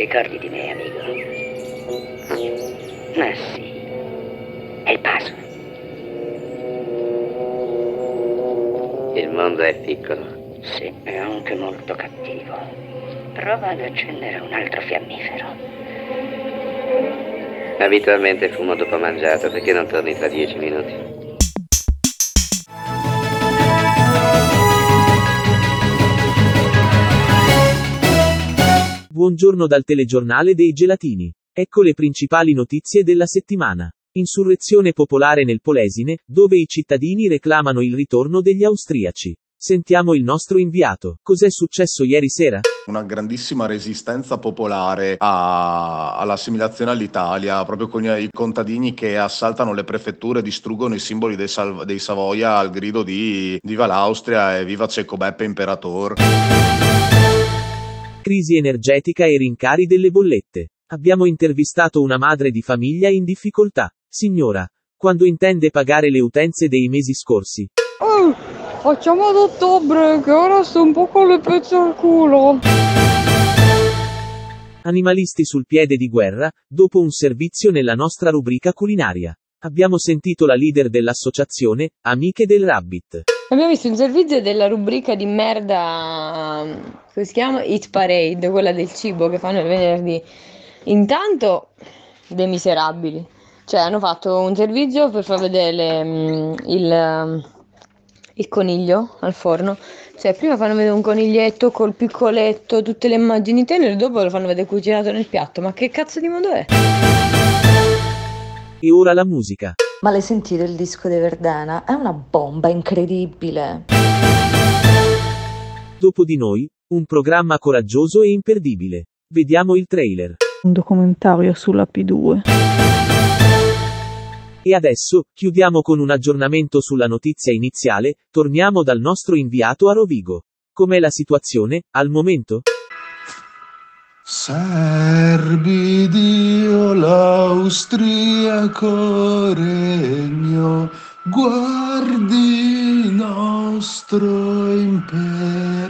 Ricordi di me, amico? Ma sì, è il paso. Il mondo è piccolo. Sì, è anche molto cattivo. Prova ad accendere un altro fiammifero. Abitualmente fumo dopo mangiato, perché non torni tra dieci minuti? Buongiorno dal telegiornale dei gelatini. Ecco le principali notizie della settimana. Insurrezione popolare nel Polesine, dove i cittadini reclamano il ritorno degli austriaci. Sentiamo il nostro inviato. Cos'è successo ieri sera? Una grandissima resistenza popolare a- all'assimilazione all'Italia, proprio con i contadini che assaltano le prefetture distruggono i simboli dei, Sal- dei Savoia al grido di Viva l'Austria e Viva Cecco Beppe Imperator. Crisi energetica e rincari delle bollette. Abbiamo intervistato una madre di famiglia in difficoltà. Signora, quando intende pagare le utenze dei mesi scorsi? Oh, facciamo ad ottobre, che ora sto un po' con le pezze al culo. Animalisti sul piede di guerra, dopo un servizio nella nostra rubrica culinaria. Abbiamo sentito la leader dell'associazione, Amiche del Rabbit. Abbiamo visto un servizio della rubrica di merda, come si chiama? Eat Parade, quella del cibo che fanno il venerdì. Intanto, dei miserabili. Cioè, hanno fatto un servizio per far vedere mm, il, il coniglio al forno. Cioè, prima fanno vedere un coniglietto col piccoletto, tutte le immagini tenere, dopo lo fanno vedere cucinato nel piatto. Ma che cazzo di modo è? E ora la musica. Ma l'hai sentito il disco di Verdana? È una bomba incredibile. Dopo di noi, un programma coraggioso e imperdibile. Vediamo il trailer. un documentario sulla P2. E adesso, chiudiamo con un aggiornamento sulla notizia iniziale, torniamo dal nostro inviato a Rovigo. Com'è la situazione, al momento? Serbi Dio l'austriaco regno, guardi nostro imperator.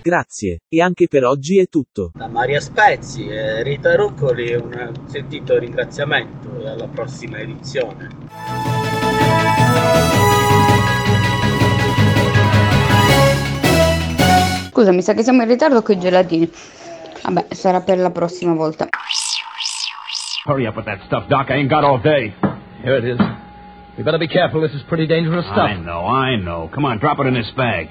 Grazie, e anche per oggi è tutto. Da Maria Spezzi e Rita Ruccoli un sentito ringraziamento e alla prossima edizione. Scusa, mi sa che siamo in ritardo con i gelatini. Vabbè, sarà per la prossima volta. Hurry up with that stuff, Doc. I ain't got all day. Here it is. You better be careful. This is pretty dangerous stuff. I know, I know. Come on, drop it in this bag.